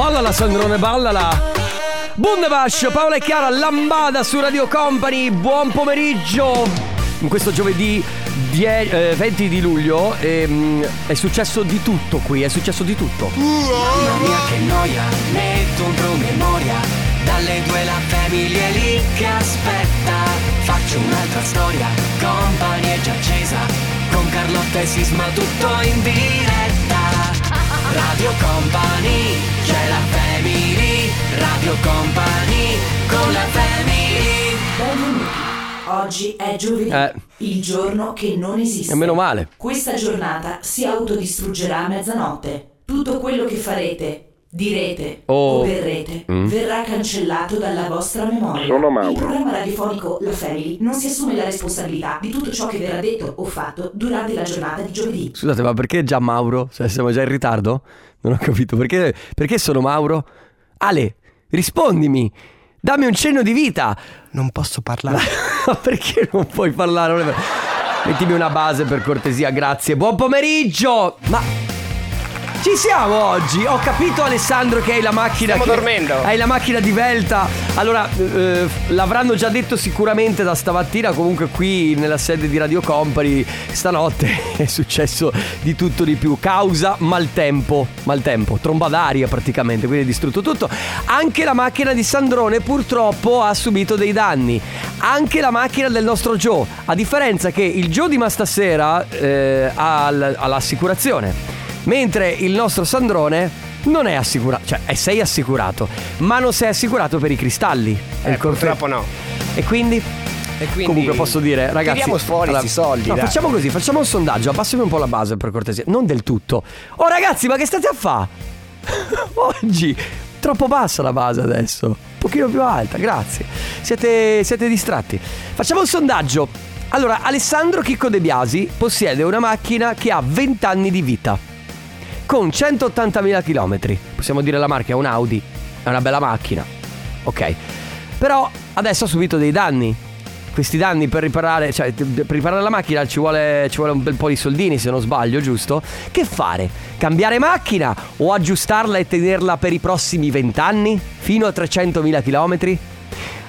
Ballala Sandrone, ballala. Bundebash, Paola e Chiara, Lambada su Radio Company, buon pomeriggio. In questo giovedì die- eh, 20 di luglio ehm, è successo di tutto qui, è successo di tutto. Mamma mia che noia, metto un promemoria Dalle due la famiglia lì che aspetta Faccio un'altra storia, compagnia è già accesa Con Carlotta e Sisma tutto in diretta Radio Company, c'è la family Radio Company, con la family Benvenuti. Oggi è giovedì, Eh. il giorno che non esiste. E meno male. Questa giornata si autodistruggerà a mezzanotte. Tutto quello che farete, direte Oh. o berrete Mm. verrà cancellato dalla vostra memoria. Sono Mauro. Il programma radiofonico La Family non si assume la responsabilità di tutto ciò che verrà detto o fatto durante la giornata di giovedì. Scusate, ma perché già Mauro? Cioè, siamo già in ritardo? Non ho capito. Perché, perché sono Mauro? Ale, rispondimi. Dammi un cenno di vita. Non posso parlare. Ma perché non puoi parlare? Mettimi una base per cortesia, grazie. Buon pomeriggio! Ma ci siamo oggi. Ho capito Alessandro che hai la macchina Stiamo che- dormendo. Hai la macchina di Velta. Allora, eh, l'avranno già detto sicuramente da stamattina, comunque qui nella sede di Radio Company stanotte è successo di tutto di più. Causa maltempo, maltempo, tromba d'aria praticamente, quindi è distrutto tutto. Anche la macchina di Sandrone purtroppo ha subito dei danni. Anche la macchina del nostro Joe, a differenza che il Joe di ma stasera eh, ha l'assicurazione. Mentre il nostro Sandrone non è assicurato, cioè è- sei assicurato, ma non sei assicurato per i cristalli. Eh, purtroppo no. E quindi? E quindi Comunque posso dire, ragazzi. Tiriamo fuori allora- soldi. No, facciamo così, facciamo un sondaggio, abbassami un po' la base per cortesia. Non del tutto. Oh ragazzi, ma che state a fa? Oggi. Troppo bassa la base adesso. Un pochino più alta, grazie. Siete, siete distratti. Facciamo un sondaggio. Allora, Alessandro Chicco De Biasi possiede una macchina che ha 20 anni di vita. Con 180.000 km. Possiamo dire la marca è un Audi. È una bella macchina. Ok. Però adesso ha subito dei danni. Questi danni per riparare, cioè per riparare la macchina ci vuole, ci vuole un bel po' di soldini se non sbaglio, giusto? Che fare? Cambiare macchina o aggiustarla e tenerla per i prossimi 20 anni? Fino a 300.000 km?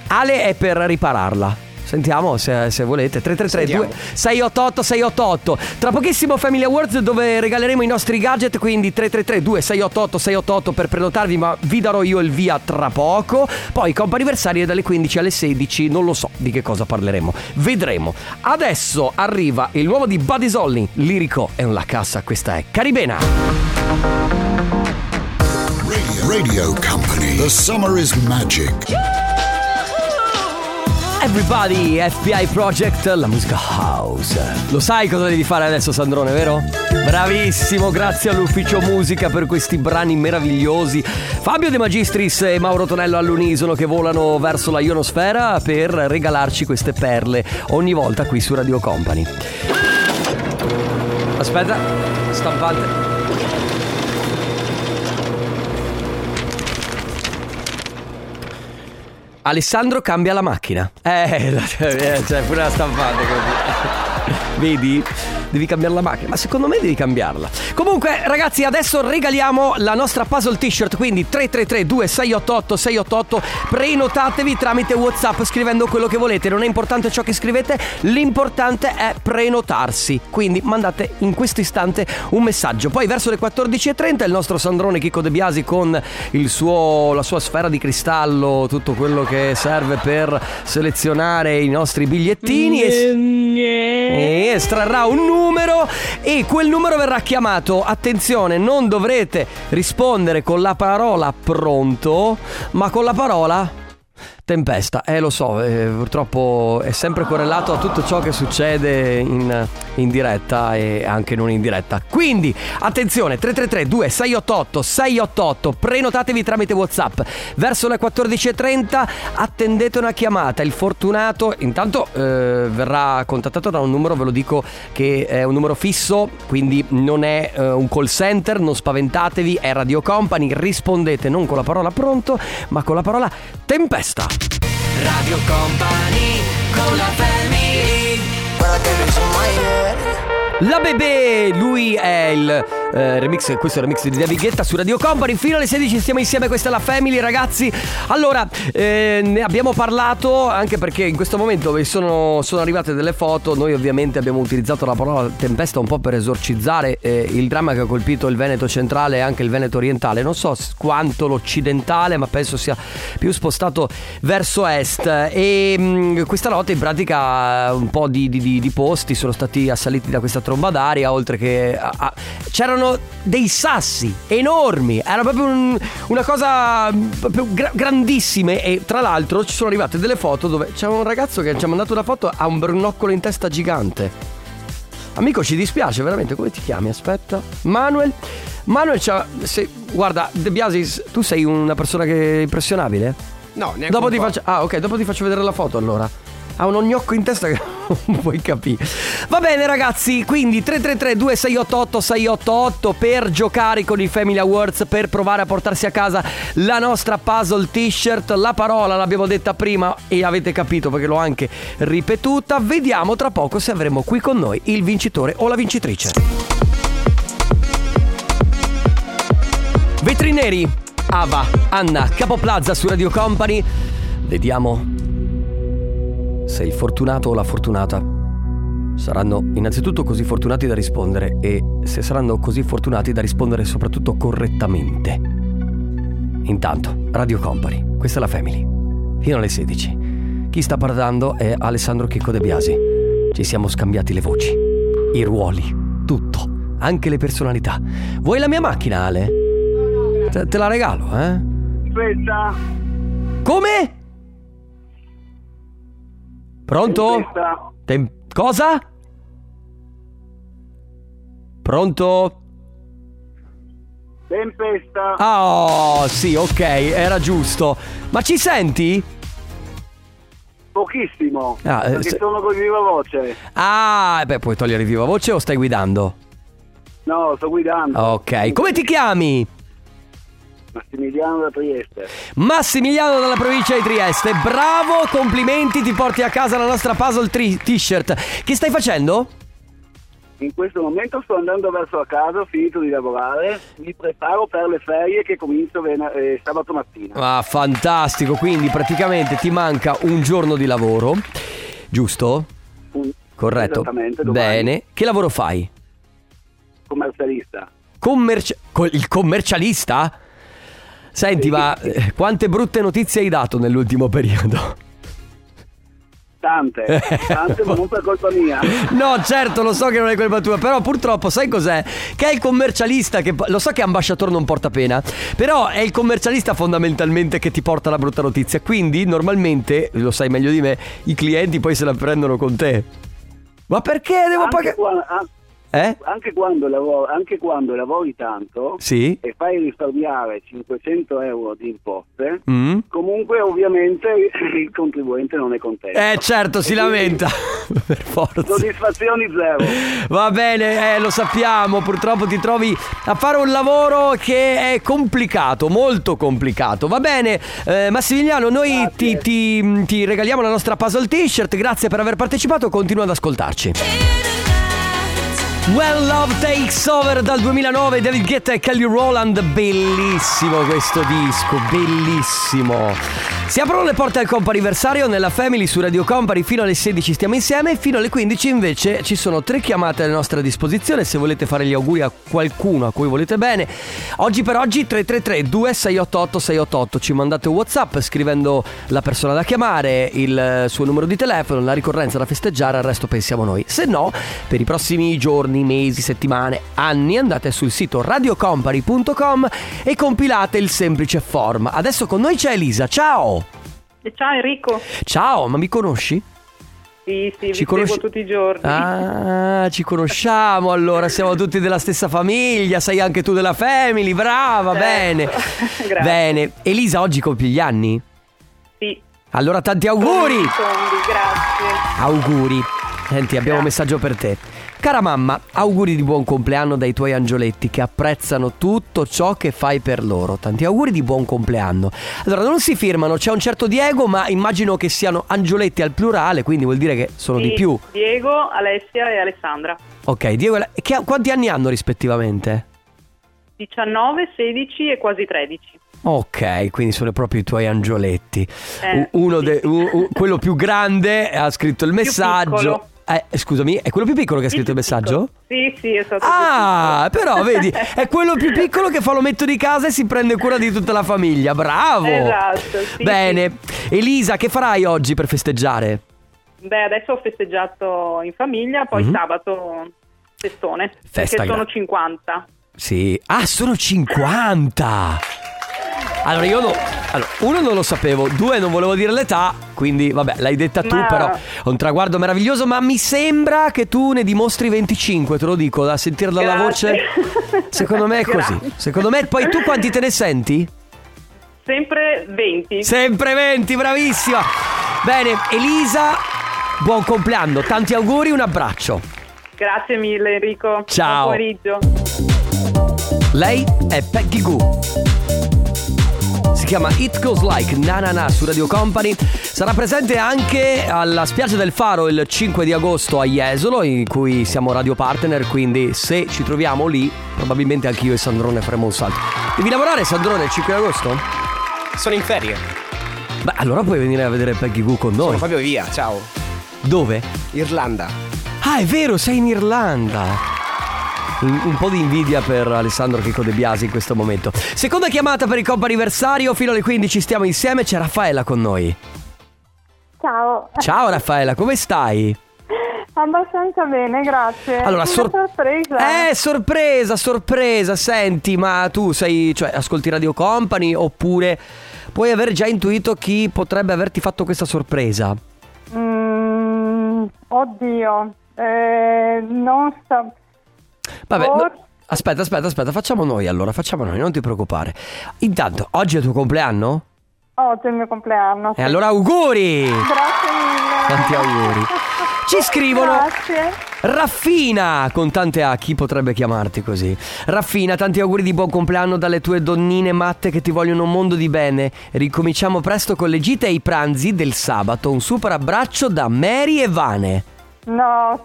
Ale è per ripararla. Sentiamo se, se volete. 333 688 688 Tra pochissimo Family Awards dove regaleremo i nostri gadget Quindi 333 688 688 per prenotarvi Ma vi darò io il via tra poco. Poi comp'anniversario dalle 15 alle 16 Non lo so di che cosa parleremo. Vedremo. Adesso arriva il nuovo di Buddy Solly Lirico e la cassa Questa è Caribena. Radio Company. The summer is magic. Everybody, FBI Project, la musica house. Lo sai cosa devi fare adesso, Sandrone, vero? Bravissimo, grazie all'ufficio musica per questi brani meravigliosi. Fabio De Magistris e Mauro Tonello all'unisono che volano verso la ionosfera per regalarci queste perle ogni volta qui su Radio Company. Aspetta, stampante. Alessandro cambia la macchina. Eh, c'è pure la stampante così. Vedi? Devi cambiare la macchina, ma secondo me devi cambiarla. Comunque, ragazzi, adesso regaliamo la nostra puzzle t-shirt, quindi 333 2688 688. Prenotatevi tramite WhatsApp scrivendo quello che volete. Non è importante ciò che scrivete, l'importante è prenotarsi. Quindi mandate in questo istante un messaggio. Poi verso le 14:30 il nostro Sandrone Chicco De Biasi con suo, la sua sfera di cristallo, tutto quello che serve per selezionare i nostri bigliettini e, e estrarrà un numero e quel numero verrà chiamato. Attenzione, non dovrete rispondere con la parola pronto, ma con la parola tempesta. Eh, lo so, eh, purtroppo è sempre correlato a tutto ciò che succede in, in diretta e anche non in diretta. Quindi, attenzione, 333 2688 688, prenotatevi tramite WhatsApp. Verso le 14:30 attendete una chiamata. Il fortunato intanto eh, verrà contattato da un numero, ve lo dico che è un numero fisso, quindi non è eh, un call center, non spaventatevi, è Radio Company, rispondete non con la parola pronto, ma con la parola tempesta. Radio Company, con la family. La Bebè, lui è il eh, remix, questo è il remix di David Guetta su Radio Company. Fino alle 16 stiamo insieme, questa è la Family, ragazzi. Allora, eh, ne abbiamo parlato anche perché in questo momento sono, sono arrivate delle foto. Noi ovviamente abbiamo utilizzato la parola tempesta un po' per esorcizzare eh, il dramma che ha colpito il Veneto centrale e anche il Veneto orientale. Non so quanto l'occidentale, ma penso sia più spostato verso est. E mh, questa notte in pratica un po' di, di- di- di posti sono stati assaliti da questa tromba d'aria, oltre che a- a- c'erano dei sassi enormi, era proprio un- una cosa mh, proprio gra- grandissime e tra l'altro ci sono arrivate delle foto dove c'è un ragazzo che ci ha mandato una foto ha un bernoccolo in testa gigante. Amico, ci dispiace veramente, come ti chiami? Aspetta. Manuel. Manuel c'ha. se- guarda, De Biasis, tu sei una persona che è impressionabile? No, neanche Dopo ti faccio. Ah, ok, dopo ti faccio vedere la foto allora. Ha un ognocco in testa che non puoi capire. Va bene, ragazzi. Quindi 333-2688-688 per giocare con i Family Awards, per provare a portarsi a casa la nostra puzzle t-shirt. La parola l'abbiamo detta prima e avete capito perché l'ho anche ripetuta. Vediamo tra poco se avremo qui con noi il vincitore o la vincitrice. Vetri neri, Ava, Anna, Capo Plaza su Radio Company. Vediamo se il fortunato o la fortunata saranno innanzitutto così fortunati da rispondere e se saranno così fortunati da rispondere soprattutto correttamente. Intanto, Radio Company, questa è la Family. Fino alle 16. Chi sta parlando è Alessandro Chicco De Biasi. Ci siamo scambiati le voci, i ruoli, tutto, anche le personalità. Vuoi la mia macchina, Ale? Te, te la regalo, eh? Aspetta, Come? Pronto? Tem- cosa? Pronto? Tempesta. Ah, oh, sì, ok, era giusto. Ma ci senti? Pochissimo. Ah, eh, perché se- sono con viva voce. Ah, beh, puoi togliere viva voce o stai guidando? No, sto guidando. Ok, come ti chiami? Massimiliano da Trieste. Massimiliano dalla provincia di Trieste. Bravo, complimenti, ti porti a casa la nostra puzzle tri- t-shirt. Che stai facendo? In questo momento sto andando verso a casa, ho finito di lavorare, mi preparo per le ferie che comincio ven- eh, sabato mattina. Ah, fantastico, quindi praticamente ti manca un giorno di lavoro, giusto? Un- Corretto. Bene. Che lavoro fai? Commercialista. Commerci- co- il commercialista? Senti, ma eh, quante brutte notizie hai dato nell'ultimo periodo? Tante, tante, ma non per colpa mia. No, certo, lo so che non è colpa tua, però purtroppo sai cos'è? Che è il commercialista che lo so che ambasciatore non porta pena, però è il commercialista fondamentalmente che ti porta la brutta notizia, quindi normalmente, lo sai meglio di me, i clienti poi se la prendono con te. Ma perché devo pagare? Eh? anche quando lavoro, anche quando lavori tanto Sì? e fai risparmiare 500 euro di imposte, Mm? comunque ovviamente il contribuente non è contento. Eh certo, si lamenta. per forza. Soddisfazioni zero. Va bene, eh, lo sappiamo, purtroppo ti trovi a fare un lavoro che è complicato, molto complicato. Va bene, eh, Massimiliano, noi ti, ti- ti regaliamo la nostra puzzle t-shirt, grazie per aver partecipato, continua ad ascoltarci. Well Love Takes Over dal 2009, David Guetta e Kelly Rowland, bellissimo questo disco, bellissimo. Si aprono le porte al comp'anniversario nella Family su Radio Company, fino alle 16 stiamo insieme, fino alle 15 invece ci sono tre chiamate a nostra disposizione se volete fare gli auguri a qualcuno a cui volete bene. Oggi per oggi 333 2688 688 ci mandate un Whatsapp scrivendo la persona da chiamare, il suo numero di telefono, la ricorrenza da festeggiare, al resto pensiamo noi. Se no, per i prossimi giorni, mesi, settimane, anni andate sul sito radiocompany.com e compilate il semplice form. Adesso con noi c'è Elisa, ciao! Ciao Enrico. Ciao, ma mi conosci? Sì, sì, Ci conosci- tutti i giorni. Ah, ci conosciamo allora, siamo tutti della stessa famiglia, sei anche tu della family, brava, Certo. bene. Grazie. Bene, Elisa oggi compie gli anni? Sì. Allora tanti auguri! Tondi, grazie. Auguri. Senti, abbiamo un messaggio per te. Cara mamma, auguri di buon compleanno dai tuoi angioletti che apprezzano tutto ciò che fai per loro. Tanti auguri di buon compleanno. Allora, non si firmano, c'è un certo Diego, ma immagino che siano angioletti al plurale, quindi vuol dire che sono Sì, di più. Diego, Alessia e Alessandra. Ok, Diego, e che- quanti anni hanno rispettivamente? 19, 16 e quasi 13. Ok, quindi sono proprio i tuoi angioletti. Eh, Uno sì, de- u- u- quello più grande ha scritto il messaggio. Eh, scusami, è quello più piccolo che ha scritto il messaggio? Sì, sì, è stato Ah, però vedi, è quello più piccolo che fa l'ometto di casa e si prende cura di tutta la famiglia. Bravo! Esatto, sì, Bene. Elisa, che farai oggi per festeggiare? Beh, adesso ho festeggiato in famiglia, poi Mhm. sabato festone. Festa perché sono gra- 50. Sì. Ah, sono 50! Allora io no, allora, uno non lo sapevo, due non volevo dire l'età, quindi vabbè l'hai detta tu Ma- però è un traguardo meraviglioso, ma mi sembra che tu ne dimostri 25, te lo dico, da sentire dalla voce. Secondo me è così. Grazie. Secondo me poi tu quanti te ne senti? Sempre 20. Sempre 20, bravissima. Bene, Elisa, buon compleanno, tanti auguri, un abbraccio. Grazie mille Enrico. Ciao. Buon pomeriggio. Lei è Peggy Goo. Si chiama It Goes Like Na Na Na su Radio Company. Sarà presente anche alla spiaggia del Faro il 5 di agosto a Jesolo, in cui siamo radio partner. Quindi, se ci troviamo lì, probabilmente anche io e Sandrone faremo un salto. Devi lavorare, Sandrone, il 5 di agosto? Sono in ferie. Beh, allora puoi venire a vedere Peggy Goo con Sono noi. proprio via. Ciao. Dove? Irlanda. Ah, è vero, sei in Irlanda. Un, un po' di invidia per Alessandro Chico De Biasi in questo momento. Seconda chiamata per il compo anniversario, fino alle 15 stiamo insieme, c'è Raffaella con noi. Ciao, Ciao Raffaella, come stai? abbastanza bene, grazie. Allora, sor- sorpresa. Eh, sorpresa, sorpresa. Senti, ma tu sei, cioè, ascolti Radio Company oppure puoi aver già intuito chi potrebbe averti fatto questa sorpresa? Mm, oddio, eh, non sto... Vabbè, no- aspetta, aspetta, aspetta, facciamo noi allora, facciamo noi, non ti preoccupare. Intanto, oggi è il tuo compleanno? Oggi è il mio compleanno. E allora auguri! Grazie mille. Tanti auguri. Ci scrivono Grazie. Raffina con tante A, chi potrebbe chiamarti così? Raffina, tanti auguri di buon compleanno dalle tue donnine matte che ti vogliono un mondo di bene. Ricominciamo presto con le gite e i pranzi del sabato. Un super abbraccio da Mary e Vane. No,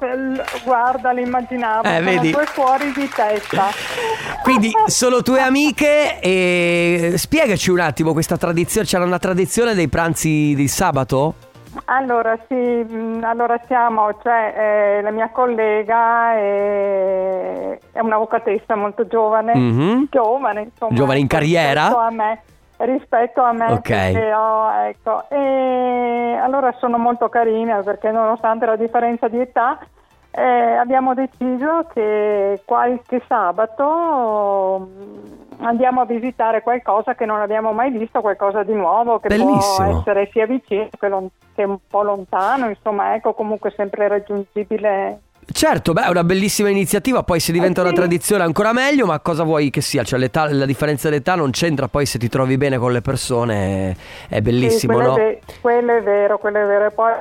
guarda, l'immaginavo. Eh, vedi? due fuori di testa. Quindi sono tue amiche e spiegaci un attimo questa tradizione, c'era una tradizione dei pranzi di sabato? Allora, sì, mh, allora siamo, c'è eh, la mia collega, è, è un'avvocatessa molto giovane, Mhm. giovane, insomma. Giovane in carriera? A me, rispetto a me Ok. che ho, ecco. E allora sono molto carine perché nonostante la differenza di età, eh, abbiamo deciso che qualche sabato mh, andiamo a visitare qualcosa che non abbiamo mai visto, qualcosa di nuovo che Bellissimo. può essere sia vicino che, lon- che un po' lontano, insomma, ecco, comunque sempre raggiungibile. Certo, beh, è una bellissima iniziativa, poi se diventa Eh, sì. una tradizione ancora meglio, ma cosa vuoi che sia? Cioè l'età- la differenza d'età non c'entra, poi se ti trovi bene con le persone è, bellissimo, Sì, quello, no? è ve- quello è vero, quello è vero. E poi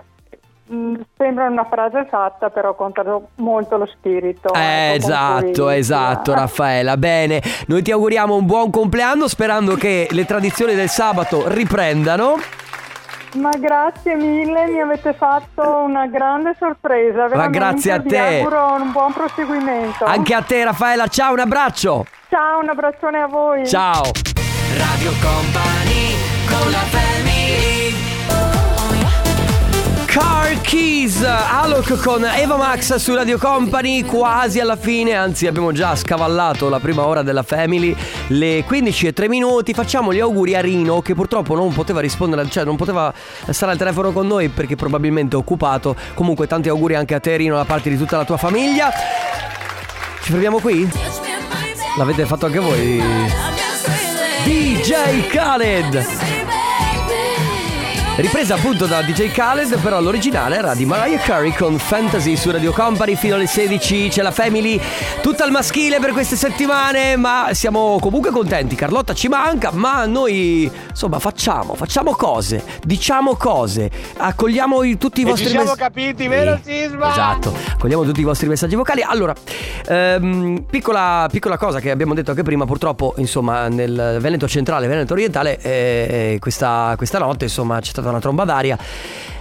mh, sembra una frase fatta, però conta molto lo spirito. Eh, ecco, esatto, esatto, Raffaella. Bene, noi ti auguriamo un buon compleanno sperando che le tradizioni del sabato riprendano. Ma grazie mille, mi avete fatto una grande sorpresa. veramente, grazie a Vi te. auguro un buon proseguimento. Anche a te, Raffaella, ciao, un abbraccio. Ciao, un abbraccione a voi. Ciao. Radio Company Car Keys, Alok con Eva Max su Radio Company, quasi alla fine, anzi abbiamo già scavallato la prima ora della Family, le 15 e 3 minuti, facciamo gli auguri a Rino che purtroppo non poteva rispondere, cioè non poteva stare al telefono con noi perché probabilmente è occupato, comunque tanti auguri anche a te Rino da parte di tutta la tua famiglia. Ci fermiamo qui? L'avete fatto anche voi? DJ Khaled! Ripresa appunto da DJ Khaled, però l'originale era di Mariah Carey con Fantasy su Radio Company fino alle 16. C'è la Family, tutta al maschile per queste settimane, ma siamo comunque contenti. Carlotta ci manca, ma noi insomma facciamo, facciamo cose, diciamo cose, accogliamo i- tutti i E vostri ci siamo mess- capiti, vero, Sisma? Esatto, accogliamo tutti i vostri messaggi vocali. Allora, ehm, piccola, piccola cosa che abbiamo detto anche prima, purtroppo, insomma, nel Veneto centrale, Veneto orientale, eh, eh, questa, questa notte, insomma, c'è stata una tromba d'aria.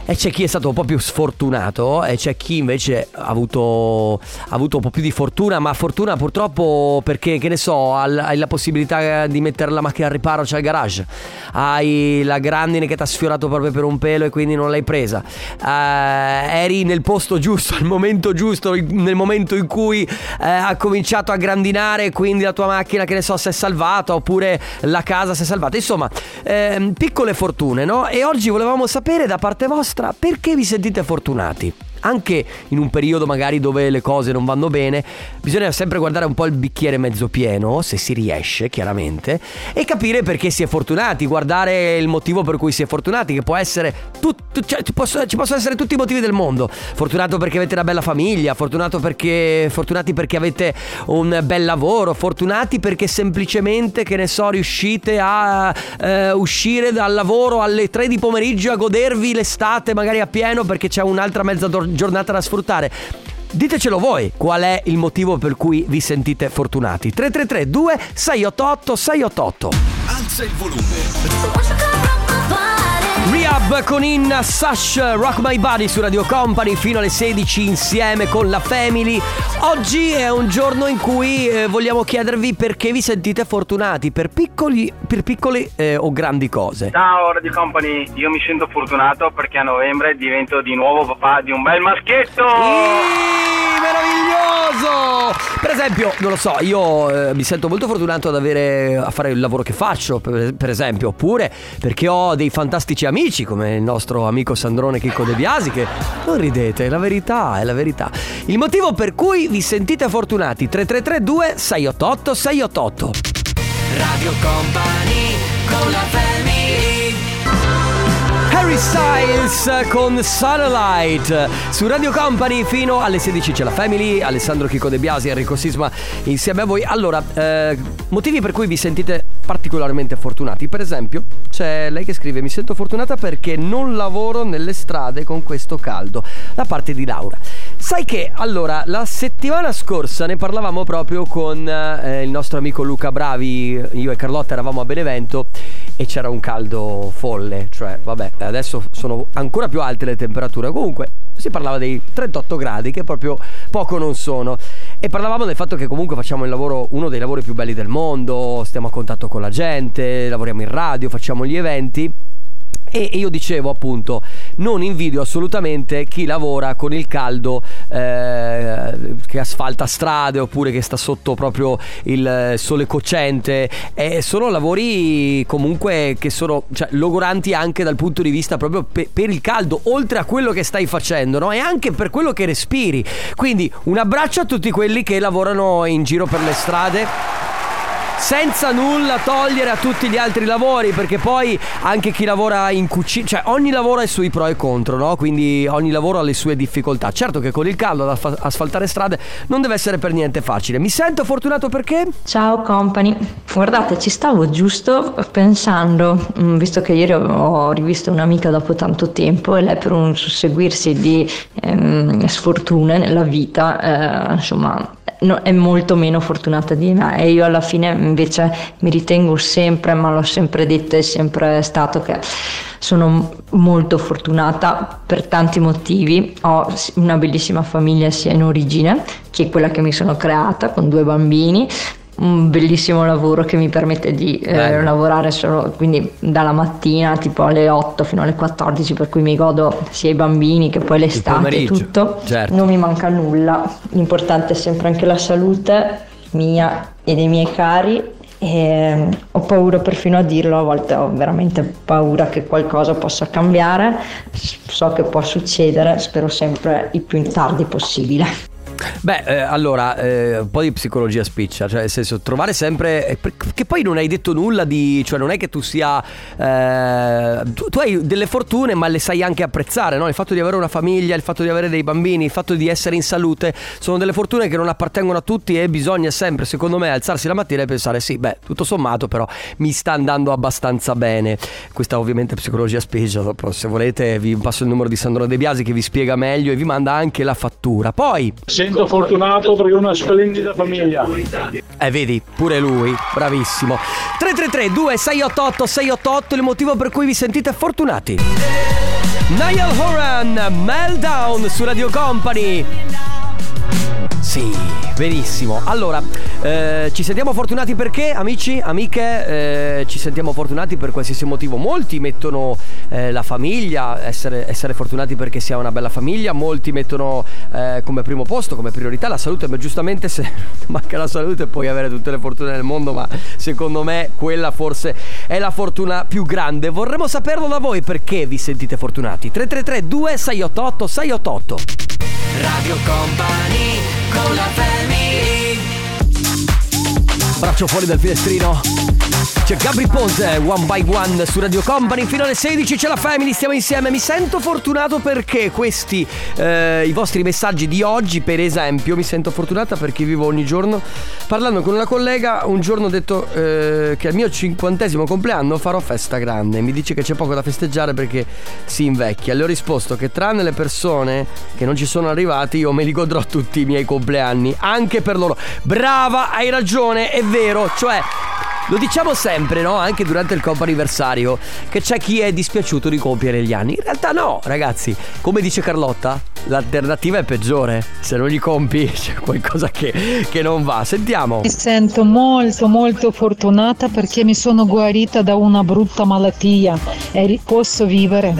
E c'è chi è stato un po' più sfortunato e c'è chi invece ha avuto, ha avuto un po' più di fortuna, ma fortuna purtroppo perché, che ne so, ha- hai la possibilità di mettere la macchina al riparo, c'è il garage, hai la grandine che ti ha sfiorato proprio per un pelo e quindi non l'hai presa, Eh, eri nel posto giusto, al momento giusto, nel momento in cui eh, ha cominciato a grandinare quindi la tua macchina, che ne so, si è salvata oppure la casa si è salvata. Insomma, ehm, piccole fortune, no? E oggi volevamo sapere da parte vostra perché vi sentite fortunati. Anche in un periodo magari dove le cose non vanno bene, bisogna sempre guardare un po' il bicchiere mezzo pieno, se si riesce chiaramente, e capire perché si è fortunati, guardare il motivo per cui si è fortunati, che può essere tutto, cioè, ci, possono, ci possono essere tutti i motivi del mondo. Fortunato perché avete una bella famiglia, fortunato perché, fortunati perché avete un bel lavoro, fortunati perché semplicemente, che ne so, riuscite a eh, uscire dal lavoro alle 3 di pomeriggio a godervi l'estate magari a pieno perché c'è un'altra mezza dor- giornata da sfruttare. Ditecelo voi qual è il motivo per cui vi sentite fortunati. 333 2688 688 Alza il volume. Rehab con Inna Sash Rock My Body su Radio Company fino alle 16 insieme con la Family. Oggi è un giorno in cui eh, vogliamo chiedervi perché vi sentite fortunati per piccoli, per piccole eh, o grandi cose. Ciao Radio Company, io mi sento fortunato perché a novembre divento di nuovo papà di un bel maschietto. Ih, meraviglioso! Per esempio, non lo so, io eh, mi sento molto fortunato ad avere a fare il lavoro che faccio, per, per esempio, oppure perché ho dei fantastici amici come il nostro amico Sandrone Chicco De Biasi che non ridete, è la verità, è la verità. Il motivo per cui vi sentite fortunati 3332 688 688. Radio Company con la family Harry Styles con Satellite su Radio Company fino alle 16 c'è la Family, Alessandro Chico De Biasi, Enrico Sisma insieme a voi. Allora, eh, motivi per cui vi sentite particolarmente fortunati. Per esempio, c'è lei che scrive: Mi sento fortunata perché non lavoro nelle strade con questo caldo. Da parte di Laura. Sai che allora la settimana scorsa ne parlavamo proprio con eh, il nostro amico Luca Bravi, io e Carlotta eravamo a Benevento e c'era un caldo folle, cioè vabbè, adesso sono ancora più alte le temperature. Comunque si parlava dei 38 gradi che proprio poco non sono e parlavamo del fatto che comunque facciamo il lavoro uno dei lavori più belli del mondo, stiamo a contatto con la gente, lavoriamo in radio, facciamo gli eventi e io dicevo appunto, non invidio assolutamente chi lavora con il caldo eh, che asfalta strade oppure che sta sotto proprio il sole cocente. E sono lavori comunque che sono cioè, logoranti anche dal punto di vista proprio pe- per il caldo, oltre a quello che stai facendo, no? E anche per quello che respiri. Quindi un abbraccio a tutti quelli che lavorano in giro per le strade senza nulla togliere a tutti gli altri lavori perché poi anche chi lavora in cucina cioè ogni lavoro ha i suoi pro e contro no? quindi ogni lavoro ha le sue difficoltà. Certo che con il caldo ad asfa- asfaltare strade non deve essere per niente facile. Mi sento fortunato perché? Ciao company, guardate ci stavo giusto pensando, mm, visto che ieri ho rivisto un'amica dopo tanto tempo e lei per un susseguirsi di ehm, sfortune nella vita, eh, insomma no- è molto meno fortunata di me e io alla fine invece mi ritengo sempre, ma l'ho sempre detto, è sempre stato che sono molto fortunata per tanti motivi. Ho una bellissima famiglia sia in origine che quella che mi sono creata con due bambini. Un bellissimo lavoro che mi permette di eh, lavorare solo quindi dalla mattina tipo alle 8 fino alle 14 per cui mi godo sia i bambini che poi l'estate e tutto certo. non mi manca nulla l'importante è sempre anche la salute mia e dei miei cari e ho paura perfino a dirlo, a volte ho veramente paura che qualcosa possa cambiare, so che può succedere, spero sempre il più in tardi possibile. Beh, eh, allora, eh, un po' di psicologia spiccia, cioè nel senso trovare sempre... eh, Che poi non hai detto nulla di... cioè non è che tu sia... eh, tu, tu hai delle fortune ma le sai anche apprezzare, no? Il fatto di avere una famiglia, il fatto di avere dei bambini, il fatto di essere in salute, sono delle fortune che non appartengono a tutti e bisogna sempre, secondo me, alzarsi la mattina e pensare sì, beh, tutto sommato però mi sta andando abbastanza bene. Questa ovviamente è psicologia spiccia, se volete vi passo il numero di Sandro De Biasi che vi spiega meglio e vi manda anche la fattura. Poi... Sento fortunato perché ho una splendida famiglia. Eh, vedi, pure lui, bravissimo. 333 2688 688 il motivo per cui vi sentite fortunati. Niall Horan, Meltdown su Radio Company. Sì, benissimo. Allora, eh, ci sentiamo fortunati perché, amici, amiche, eh, ci sentiamo fortunati per qualsiasi motivo. Molti mettono eh, la famiglia, essere, essere fortunati perché si ha una bella famiglia, molti mettono eh, come primo posto, come priorità la salute, ma giustamente se manca la salute puoi avere tutte le fortune del mondo, ma secondo me quella forse è la fortuna più grande. Vorremmo saperlo da voi perché vi sentite fortunati. 333 2688 688 Radio Company con la family Braccio fuori dal finestrino. C'è Gabri Ponte, One by One su Radio Company. Fino alle 16 c'è la Family, stiamo insieme. Mi sento fortunato perché questi, eh, i vostri messaggi di oggi, per esempio, mi sento fortunata perché vivo ogni giorno. Parlando con una collega, un giorno ho detto eh, che al mio cinquantesimo compleanno farò festa grande. Mi dice che c'è poco da festeggiare perché si invecchia. Le ho risposto che tranne le persone che non ci sono arrivati, io me li godrò tutti i miei compleanni, anche per loro. Brava, hai ragione, è vero. Cioè, lo diciamo sempre, no? Anche durante il comp'anniversario, che c'è chi è dispiaciuto di compiere gli anni. In realtà no, ragazzi. Come dice Carlotta, l'alternativa è peggiore. Se non li compi c'è qualcosa che, che non va. Sentiamo. Mi sento molto molto fortunata perché mi sono guarita da una brutta malattia e posso vivere.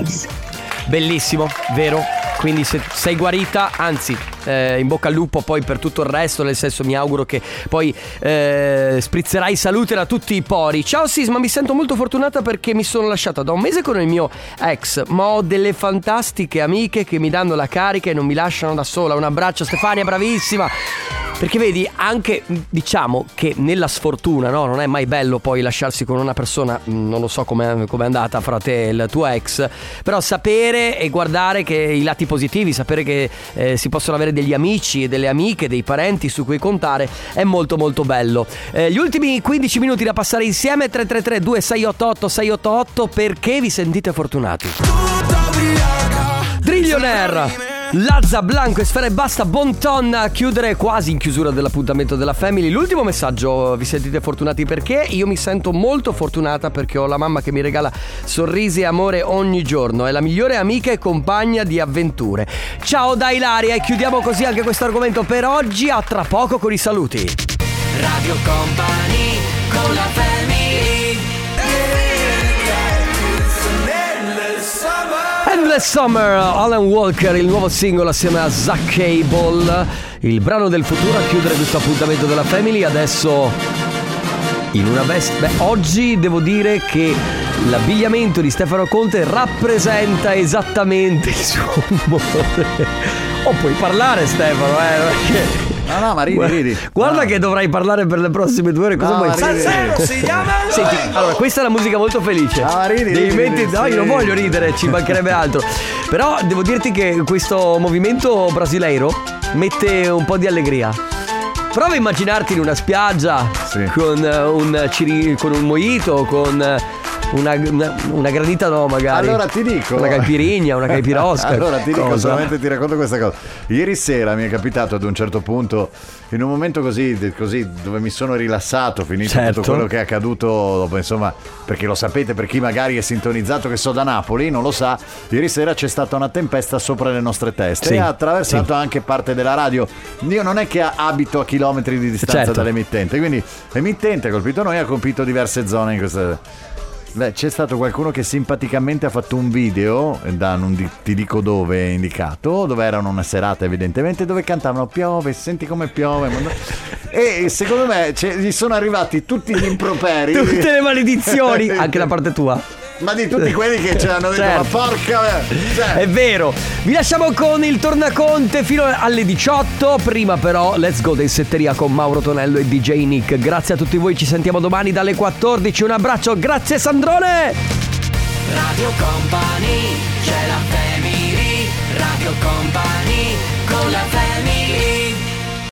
Bellissimo, vero? Quindi se sei guarita, anzi, eh, in bocca al lupo poi per tutto il resto, nel senso mi auguro che poi eh, sprizzerai salute da tutti i pori. Ciao Sisma, mi sento molto fortunata perché mi sono lasciata da un mese con il mio ex, ma ho delle fantastiche amiche che mi danno la carica e non mi lasciano da sola. Un abbraccio Stefania, bravissima. Perché vedi, anche diciamo che nella sfortuna, no? Non è mai bello poi lasciarsi con una persona, mh, non lo so com'è, com'è andata fra te e il tuo ex, però sapere e guardare che i lati positivi, sapere che eh, si possono avere degli amici e delle amiche, dei parenti su cui contare, è molto molto bello. Eh, gli ultimi 15 minuti da passare insieme, 333 2688 688, perché vi sentite fortunati? Drillionaire! Lazza, Blanco e Sfera e Basta, Bonton a chiudere quasi in chiusura dell'appuntamento della Family. L'ultimo messaggio, vi sentite fortunati perché? Io mi sento molto fortunata perché ho la mamma che mi regala sorrisi e amore ogni giorno. È la migliore amica e compagna di avventure. Ciao da Ilaria e chiudiamo così anche questo argomento per oggi. A tra poco con i saluti. Radio Company con la family Endless Summer, Alan Walker, il nuovo singolo assieme a Zack Cable, il brano del futuro a chiudere questo appuntamento della Family. Adesso in una veste. Beh, oggi devo dire che l'abbigliamento di Stefano Conte rappresenta esattamente il suo umore. O puoi parlare, Stefano, eh? No, no, ma ridi, Guarda- ridi. Guarda che dovrai parlare per le prossime due ore. Cosa No, vuoi? Salsero ridi. si chiama Senti, allora, questa è la musica molto felice. No, ridi, Devi ridi, metti- ridi, No, io non sì. voglio ridere, ci mancherebbe altro. Però devo dirti che questo movimento brasileiro mette un po' di allegria. Prova a immaginarti in una spiaggia con, eh, un ciri- con un mojito, con eh, una, una, una granita no magari. Allora ti dico Una caipirigna, una caipirosca. Allora ti dico, cosa? solamente ti racconto questa cosa Ieri sera mi è capitato ad un certo punto In un momento così, così dove mi sono rilassato Finito Certo. tutto quello che è accaduto Insomma, perché lo sapete Per chi magari è sintonizzato che so da Napoli Non lo sa, ieri sera c'è stata una tempesta Sopra le nostre teste Sì, E ha attraversato sì. anche parte della radio Io non è che abito a chilometri di distanza Certo. dall'emittente Quindi l'emittente ha colpito noi Ha colpito diverse zone in questa... Beh, c'è stato qualcuno che simpaticamente ha fatto un video, eh, da non di- ti dico dove indicato, dove erano una serata evidentemente, dove cantavano piove, senti come piove. ma no- E secondo me cioè, gli sono arrivati tutti gli improperi. Tutte le maledizioni, anche da parte tua. Ma di tutti quelli che ci hanno detto, Certo. ma porca... cioè, È vero. Vi lasciamo con il tornaconte fino alle 18. Prima però, let's go in setteria con Mauro Tonello e DJ Nick. Grazie a tutti voi, ci sentiamo domani dalle 14. Un abbraccio, grazie Sandrone. Radio Company c'è la family Radio Company con la family